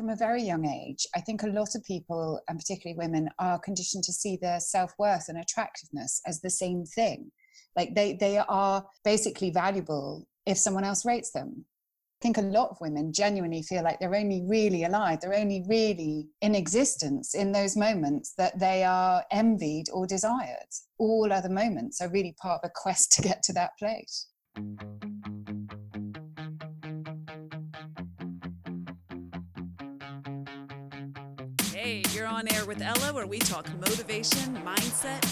from a very young age, I think a lot of people, and particularly women, are conditioned to see their self worth and attractiveness as the same thing. Like they, they are basically valuable if someone else rates them. I think a lot of women genuinely feel like they're only really alive, they're only really in existence in those moments that they are envied or desired. All other moments are really part of a quest to get to that place. You're on air with Ella, where we talk motivation, mindset,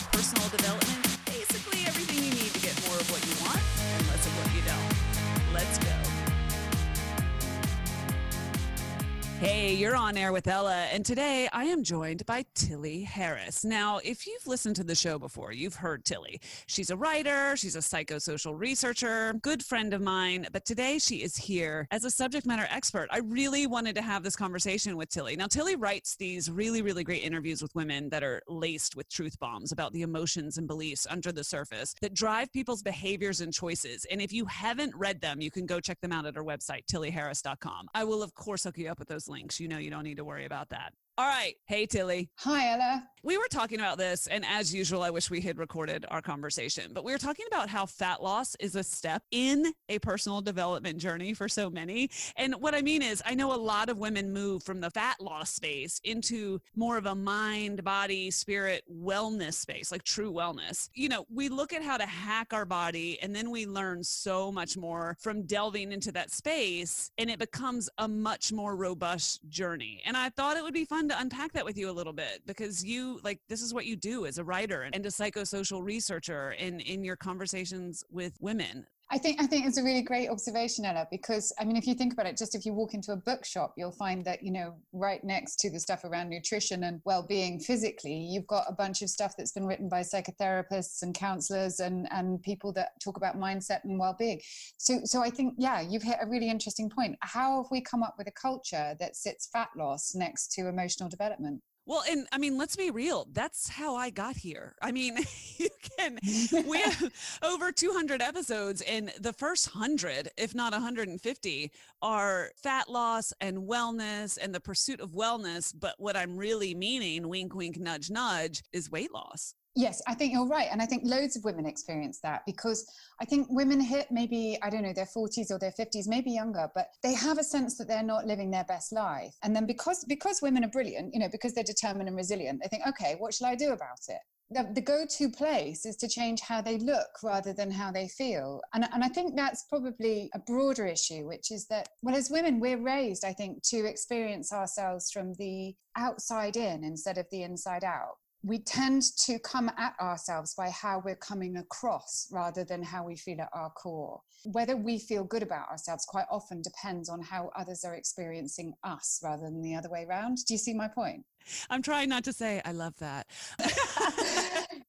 Hey, you're on air with Ella, and today I am joined by Tilly Harris. Now, if you've listened to the show before, you've heard Tilly. She's a writer, she's a psychosocial researcher, good friend of mine, but today she is here as a subject matter expert. I really wanted to have this conversation with Tilly. Now, Tilly writes these really, really great interviews with women that are laced with truth bombs about the emotions and beliefs under the surface that drive people's behaviors and choices. And if you haven't read them, you can go check them out at our website, tillyharris.com. I will, of course, hook you up with those links. You know you don't need to worry about that. All right. Hey, Tilly. Hi, Ella. We were talking about this, and as usual, I wish we had recorded our conversation, but we were talking about how fat loss is a step in a personal development journey for so many. And what I mean is, I know a lot of women move from the fat loss space into more of a mind, body, spirit wellness space, like true wellness. You know, we look at how to hack our body, and then we learn so much more from delving into that space, and it becomes a much more robust journey. And I thought it would be fun to unpack that with you a little bit because you like this is what you do as a writer and a psychosocial researcher in in your conversations with women I think I think it's a really great observation, Ella, because I mean, if you think about it, just if you walk into a bookshop, you'll find that you know right next to the stuff around nutrition and well-being physically, you've got a bunch of stuff that's been written by psychotherapists and counselors and and people that talk about mindset and well-being. So so I think yeah, you've hit a really interesting point. How have we come up with a culture that sits fat loss next to emotional development? Well, and I mean, let's be real. That's how I got here. I mean, you can, we have over 200 episodes, and the first 100, if not 150, are fat loss and wellness and the pursuit of wellness. But what I'm really meaning, wink, wink, nudge, nudge, is weight loss. Yes, I think you're right. And I think loads of women experience that because I think women hit maybe, I don't know, their 40s or their 50s, maybe younger, but they have a sense that they're not living their best life. And then because because women are brilliant, you know, because they're determined and resilient, they think, okay, what shall I do about it? The, the go-to place is to change how they look rather than how they feel and, and i think that's probably a broader issue which is that well as women we're raised i think to experience ourselves from the outside in instead of the inside out we tend to come at ourselves by how we're coming across rather than how we feel at our core. Whether we feel good about ourselves quite often depends on how others are experiencing us rather than the other way around. Do you see my point? I'm trying not to say, I love that.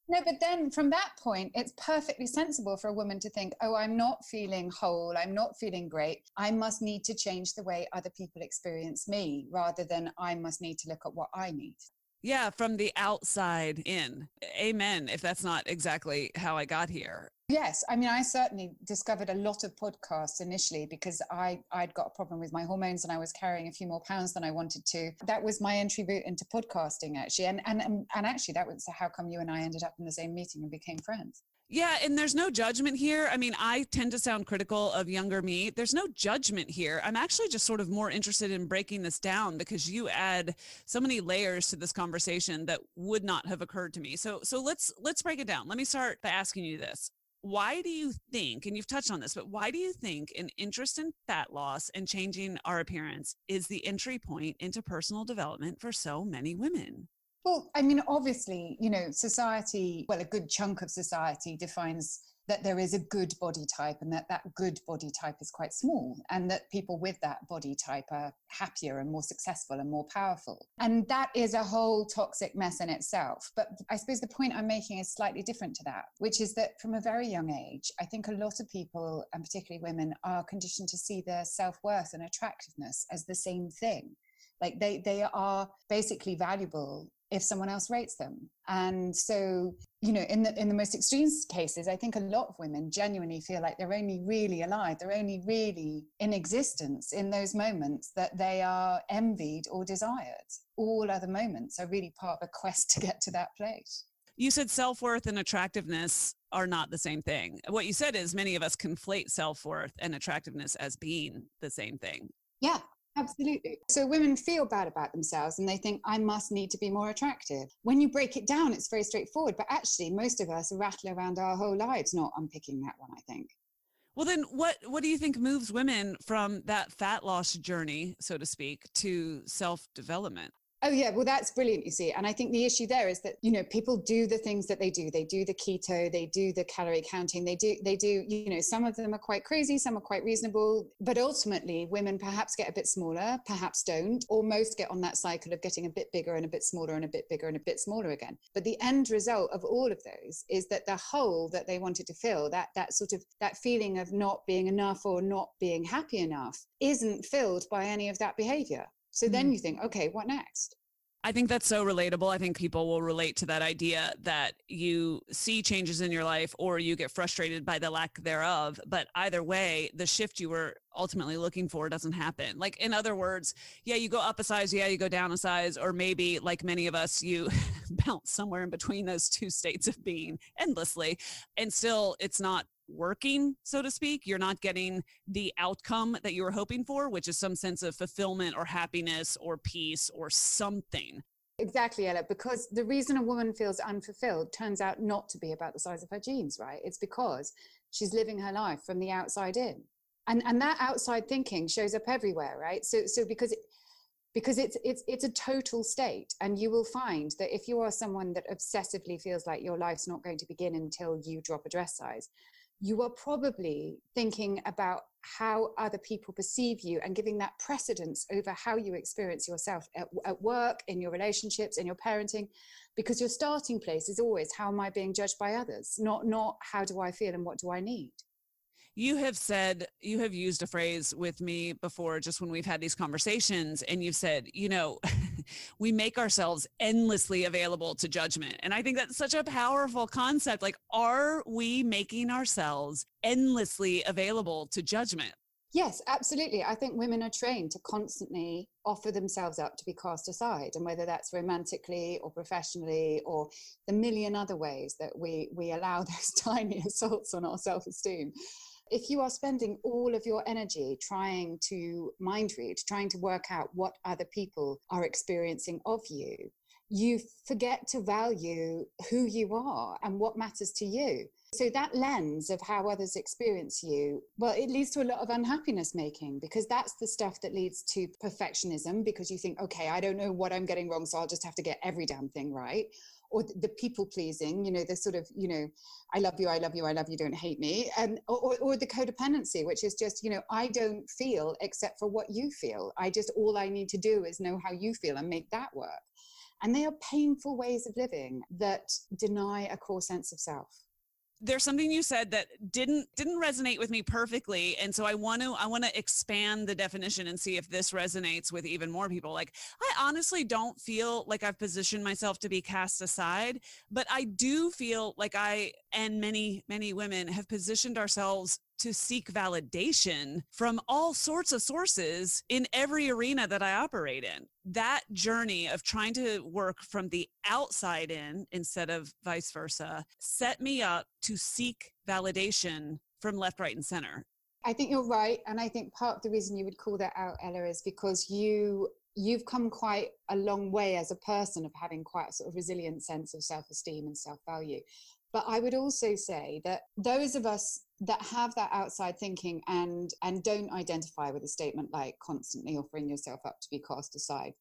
no, but then from that point, it's perfectly sensible for a woman to think, oh, I'm not feeling whole. I'm not feeling great. I must need to change the way other people experience me rather than I must need to look at what I need. Yeah, from the outside in. Amen. If that's not exactly how I got here. Yes, I mean, I certainly discovered a lot of podcasts initially because I I'd got a problem with my hormones and I was carrying a few more pounds than I wanted to. That was my entry route into podcasting, actually, and and and actually that was how come you and I ended up in the same meeting and became friends. Yeah, and there's no judgment here. I mean, I tend to sound critical of younger me. There's no judgment here. I'm actually just sort of more interested in breaking this down because you add so many layers to this conversation that would not have occurred to me. So so let's let's break it down. Let me start by asking you this. Why do you think, and you've touched on this, but why do you think an interest in fat loss and changing our appearance is the entry point into personal development for so many women? Well, I mean, obviously, you know, society, well, a good chunk of society defines that there is a good body type and that that good body type is quite small and that people with that body type are happier and more successful and more powerful. And that is a whole toxic mess in itself. But I suppose the point I'm making is slightly different to that, which is that from a very young age, I think a lot of people, and particularly women, are conditioned to see their self worth and attractiveness as the same thing like they they are basically valuable if someone else rates them. And so, you know, in the in the most extreme cases, I think a lot of women genuinely feel like they're only really alive, they're only really in existence in those moments that they are envied or desired. All other moments are really part of a quest to get to that place. You said self worth and attractiveness are not the same thing. What you said is many of us conflate self worth and attractiveness as being the same thing. Yeah, Absolutely. So women feel bad about themselves and they think, I must need to be more attractive. When you break it down, it's very straightforward. But actually, most of us rattle around our whole lives not unpicking that one, I think. Well, then what, what do you think moves women from that fat loss journey, so to speak, to self development? Oh yeah, well that's brilliant. You see, and I think the issue there is that you know people do the things that they do. They do the keto, they do the calorie counting, they do they do you know some of them are quite crazy, some are quite reasonable, but ultimately women perhaps get a bit smaller, perhaps don't, or most get on that cycle of getting a bit bigger and a bit smaller and a bit bigger and a bit smaller again. But the end result of all of those is that the hole that they wanted to fill, that that sort of that feeling of not being enough or not being happy enough, isn't filled by any of that behavior. So mm. then you think, okay, what next? I think that's so relatable. I think people will relate to that idea that you see changes in your life or you get frustrated by the lack thereof. But either way, the shift you were ultimately looking for doesn't happen. Like, in other words, yeah, you go up a size, yeah, you go down a size, or maybe like many of us, you bounce somewhere in between those two states of being endlessly. And still, it's not working, so to speak. You're not getting the outcome that you were hoping for, which is some sense of fulfillment or happiness or peace or something. Exactly, Ella, because the reason a woman feels unfulfilled turns out not to be about the size of her jeans, right? It's because she's living her life from the outside in. And, and that outside thinking shows up everywhere, right? So, so because it, because it's it's it's a total state and you will find that if you are someone that obsessively feels like your life's not going to begin until you drop a dress size you are probably thinking about how other people perceive you and giving that precedence over how you experience yourself at, at, work, in your relationships, in your parenting, because your starting place is always how am I being judged by others, not not how do I feel and what do I need you have said you have used a phrase with me before just when we've had these conversations and you've said you know we make ourselves endlessly available to judgment. And i think that's such a powerful concept. Like are we making ourselves endlessly available to judgment? Yes, absolutely. I think women are trained to constantly offer themselves up to be cast aside, and whether that's romantically or professionally or the million other ways that we we allow those tiny assaults on our self esteem if you are spending all of your energy trying to mind read, trying to work out what other people are experiencing of you, you forget to value who you are and what matters to you. So that lens of how others experience you, well, it leads to a lot of unhappiness making because that's the stuff that leads to perfectionism because you think, okay, I don't know what I'm getting wrong, so I'll just have to get every damn thing right or the people pleasing, you know, the sort of, you know, I love you, I love you, I love you, don't hate me. And, or, or the codependency, which is just, you know, I don't feel except for what you feel. I just, all I need to do is know how you feel and make that work. And they are painful ways of living that deny a core sense of self there's something you said that didn't didn't resonate with me perfectly. And so i want to i want to expand the definition and see if this resonates with even more people. Like i honestly don't feel like i've positioned myself to be cast aside but i do feel like i and many many women have positioned ourselves to seek validation from all sorts of sources in every arena that I operate in. That journey of trying to work from the outside in instead of vice versa set me up to seek validation from left, right, and center. I think you're right. And I think part of the reason you would call that out, Ella, is because you you've come quite a long way as a person of having quite a sort of resilient sense of self-esteem and self-value but i would also say that those of us that have that outside thinking and and don't identify with a statement like constantly offering yourself up to be cast aside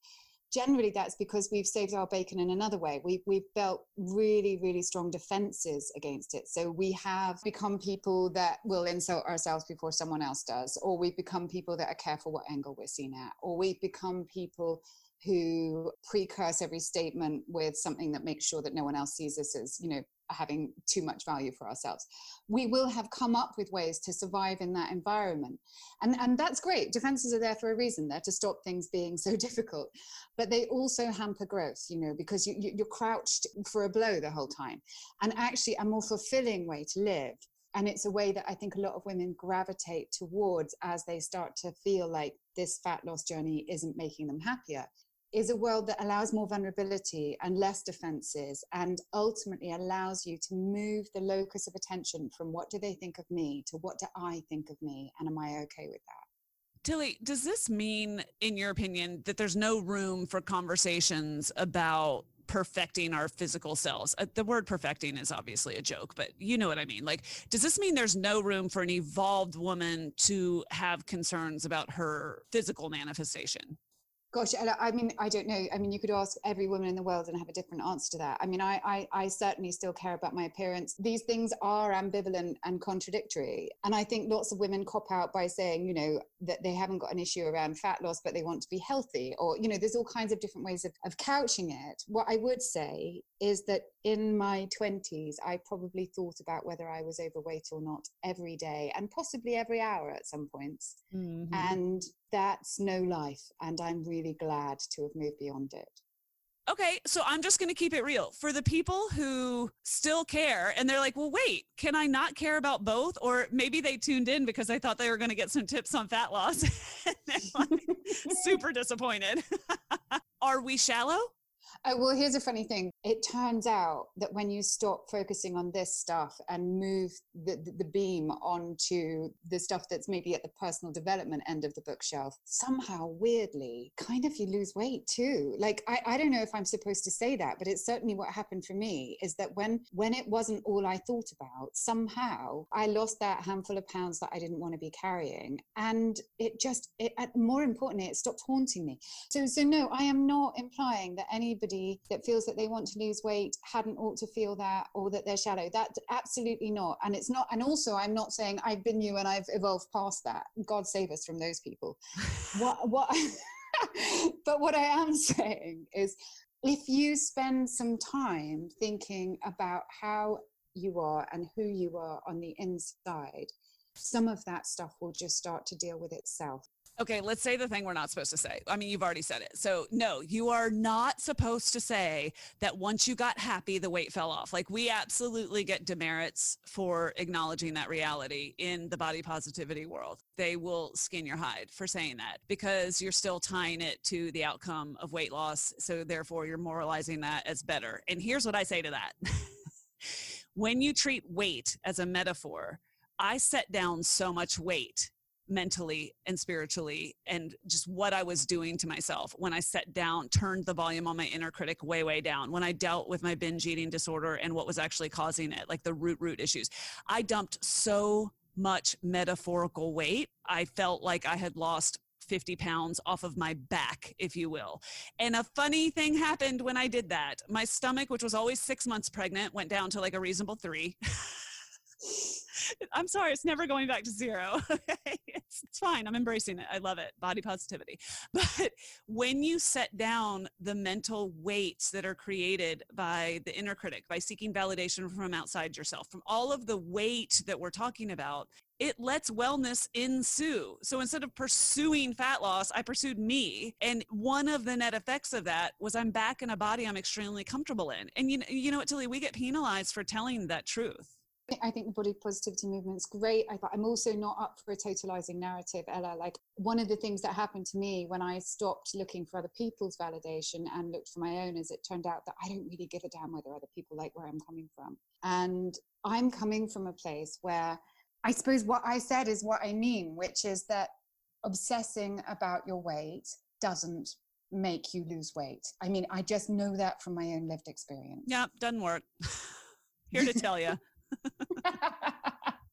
generally that's because we've saved our bacon in another way. We, we've built really really strong defenses against it. So we have become people that will insult ourselves before someone else does or we've become people that are careful what angle we're seen at or we've become people who precurse every statement with something that makes sure that no one else sees us as you know having too much value for ourselves. We will have come up with ways to survive in that environment. And, and that's great. Defenses are there for a reason. They're to stop things being so difficult. But they also hamper growth, you know, because you, you, you're crouched for a blow the whole time. And actually, a more fulfilling way to live and it's a way that I think a lot of women gravitate towards as they start to feel like this fat loss journey isn't making them happier is a world that allows more vulnerability and less defenses and ultimately allows you to move the locus of attention from what do they think of me to what do I think of me and am I okay with that? Tilly, does this mean, in your opinion, that there's no room for conversations about perfecting our physical selves? Uh, the word perfecting is obviously a joke, but you know what I mean. Like, does this mean there's no room for an evolved woman to have concerns about her physical manifestation? Gosh, I mean, I don't know. I mean, you could ask every woman in the world and have a different answer to that. I mean, I, I, I, certainly still care about my appearance. These things are ambivalent and contradictory. And I think lots of women cop out by saying, you know, that they haven't got an issue around fat loss, but they want to be healthy. Or, you know, there's all kinds of different ways of, of couching it. What I would say is that in my 20s, I probably thought about whether I was overweight or not every day and possibly every hour at some points. Mm-hmm. And that's no life. And I'm really glad to have moved beyond it. Okay, so I'm just going to keep it real. For the people who still care and they're like, well, wait, can I not care about both? Or maybe they tuned in because they thought they were going to get some tips on fat loss. like, super disappointed. Are we shallow? Uh, well, here's a funny thing. It turns out that when you stop focusing on this stuff and move the, the, the, beam onto the stuff that's maybe at the personal development end of the bookshelf, somehow weirdly, kind of you lose weight too. Like, I, I don't know if I'm supposed to say that, but it's certainly what happened for me is that when, when it wasn't all I thought about, somehow I lost that handful of pounds that I didn't want to be carrying. And it just, it, more importantly, it stopped haunting me. So, so no, I am not implying that anybody that feels that they want to lose weight hadn't ought to feel that or that they're shallow. That absolutely not. And it's not, and also I'm not saying I've been you and I've evolved past that. God save us from those people. what, what, but what I am saying is if you spend some time thinking about how you are and who you are on the inside, some of that stuff will just start to deal with itself. Okay, let's say the thing we're not supposed to say. I mean, you've already said it. So, no, you are not supposed to say that once you got happy, the weight fell off. Like, we absolutely get demerits for acknowledging that reality in the body positivity world. They will skin your hide for saying that because you're still tying it to the outcome of weight loss. So, therefore, you're moralizing that as better. And here's what I say to that when you treat weight as a metaphor, I set down so much weight mentally and spiritually and just what I was doing to myself when I sat down, turned the volume on my inner critic way, way down, when I dealt with my binge eating disorder and what was actually causing it, like the root, root issues. I dumped so much metaphorical weight. I felt like I had lost 50 pounds off of my back, if you will. And a funny thing happened when I did that. My stomach, which was always six months pregnant, went down to like a reasonable three. I'm sorry, it's never going back to zero. it's, it's fine. I'm embracing it. I love it. Body positivity. But when you set down the mental weights that are created by the inner critic, by seeking validation from outside yourself, from all of the weight that we're talking about, it lets wellness ensue. So instead of pursuing fat loss, I pursued me. And one of the net effects of that was I'm back in a body I'm extremely comfortable in. And you know, you know what, Tilly, we get penalized for telling that truth. I think the body positivity movement is great. I, I'm also not up for a totalizing narrative, Ella. Like one of the things that happened to me when I stopped looking for other people's validation and looked for my own is it turned out that I don't really give a damn whether other people like where I'm coming from. And I'm coming from a place where I suppose what I said is what I mean, which is that obsessing about your weight doesn't make you lose weight. I mean, I just know that from my own lived experience. Yeah, doesn't work. Here to tell you.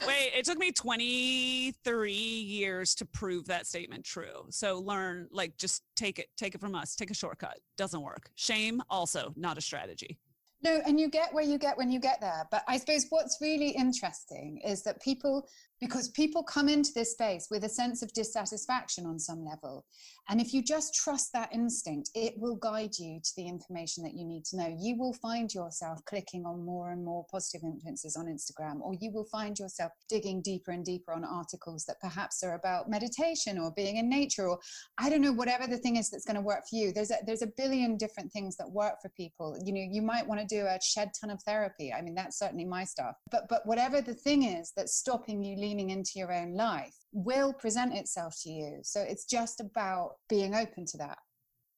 Wait, it took me 23 years to prove that statement true. So learn, like, just take it, take it from us, take a shortcut. Doesn't work. Shame, also not a strategy. No, and you get where you get when you get there. But I suppose what's really interesting is that people, because people come into this space with a sense of dissatisfaction on some level. And if you just trust that instinct, it will guide you to the information that you need to know. You will find yourself clicking on more and more positive influences on Instagram, or you will find yourself digging deeper and deeper on articles that perhaps are about meditation or being in nature, or I don't know, whatever the thing is that's going to work for you. There's a, there's a billion different things that work for people. You know, you might want to do a shed ton of therapy. I mean, that's certainly my stuff. But but whatever the thing is that's stopping you leaning into your own life will present itself to you. So it's just about being open to that.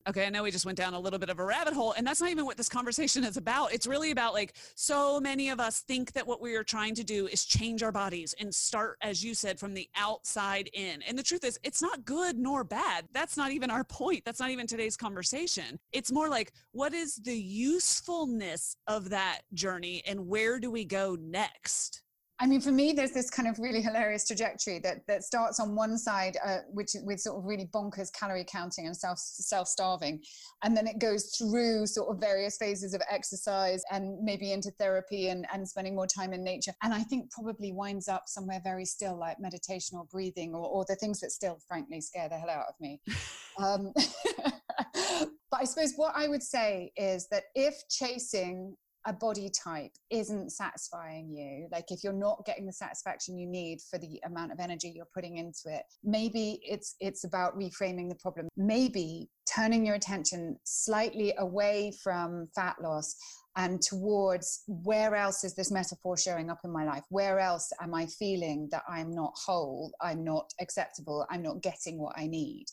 Okay, I know we just went down a little bit of a rabbit hole, and that's not even what this conversation is about. It's really about like so many of us think that what we are trying to do is change our bodies and start, as you said, from the outside in. And the truth is, it's not good nor bad. That's not even our point. That's not even today's conversation. It's more like, what is the usefulness of that journey and where do we go next? I mean, for me, there's this kind of really hilarious trajectory that that starts on one side, uh, which with sort of really bonkers calorie counting and self self starving, and then it goes through sort of various phases of exercise and maybe into therapy and and spending more time in nature. And I think probably winds up somewhere very still, like meditation or breathing, or, or the things that still, frankly, scare the hell out of me. um, but I suppose what I would say is that if chasing a body type isn't satisfying you, like if you're not getting the satisfaction you need for the amount of energy you're putting into it, maybe it's it's about reframing the problem. Maybe turning your attention slightly away from fat loss and towards where else is this metaphor showing up in my life? Where else am I feeling that I'm not whole, I'm not acceptable, I'm not getting what I need?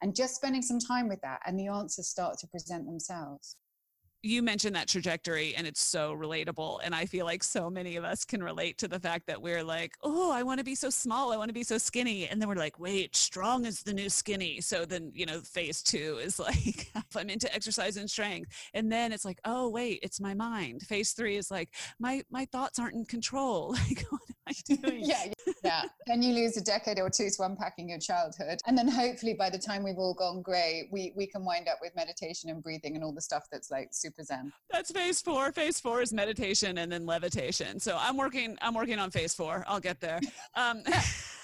And just spending some time with that, and the answers start to present themselves you mentioned that trajectory and it's so relatable and i feel like so many of us can relate to the fact that we're like oh i want to be so small i want to be so skinny and then we're like wait strong is the new skinny so then you know phase two is like i'm into exercise and strength and then it's like oh wait it's my mind. Phase three is like my my thoughts aren't in control like what i doing yeah yeah then you lose a decade or two to unpacking your childhood and then hopefully by the time we've all gone gray we we can wind up with meditation and breathing and all the stuff that's like super super zen. That's phase four. Phase four is meditation and then levitation. So I'm working. I'm working on phase four. I'll get there. Um,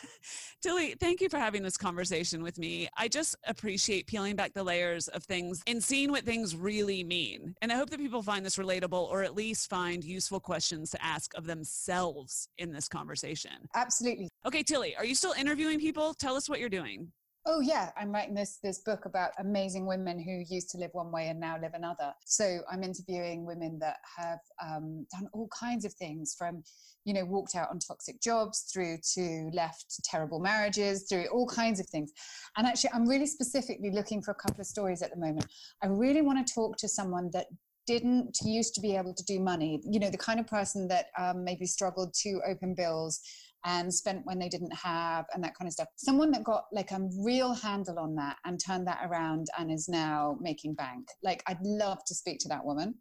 Tilly, thank you for having this conversation with me. I just appreciate peeling back the layers of things and seeing what things really mean. And I hope that people find this relatable or at least find useful questions to ask of themselves in this conversation. Absolutely. Okay, Tilly, are you still interviewing people? Tell us what you're doing. Oh yeah, I'm writing this this book about amazing women who used to live one way and now live another. So I'm interviewing women that have um, done all kinds of things, from you know walked out on toxic jobs through to left terrible marriages, through all kinds of things. And actually, I'm really specifically looking for a couple of stories at the moment. I really want to talk to someone that didn't used to be able to do money. You know, the kind of person that um, maybe struggled to open bills and spent when they didn't have and that kind of stuff. Someone that got like a real handle on that and turned that around and is now making bank. Like I'd love to speak to that woman.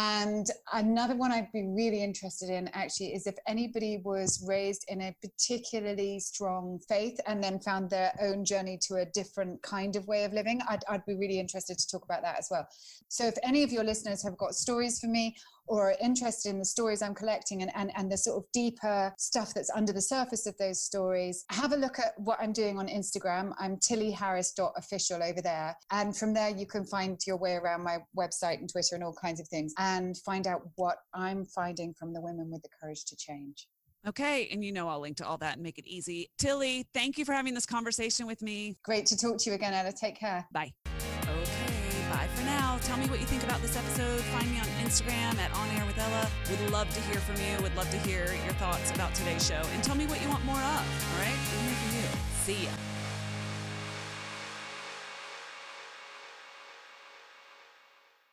And another one I'd be really interested in actually is if anybody was raised in a particularly strong faith and then found their own journey to a different kind of way of living, I'd, I'd be really interested to talk about that as well. So if any of your listeners have got stories for me or are interested in the stories I'm collecting and, and, and the sort of deeper stuff that's under the surface of those stories, have a look at what I'm doing on Instagram. I'm tillyharris.official over there. And from there, you can find your way around my website and Twitter and all kinds of things and find out what I'm finding from the women with the courage to change. Okay. And you know, I'll link to all that and make it easy. Tilly, thank you for having this conversation with me. Great to talk to you again, Ella. Take care. Bye. Okay. Bye for now. Tell me what you think about this episode. Find me on Instagram at On Air with Ella. Would love to hear from you. We'd love to hear your thoughts about today's show. And tell me what you want more of. All right? I'm here for you. See ya.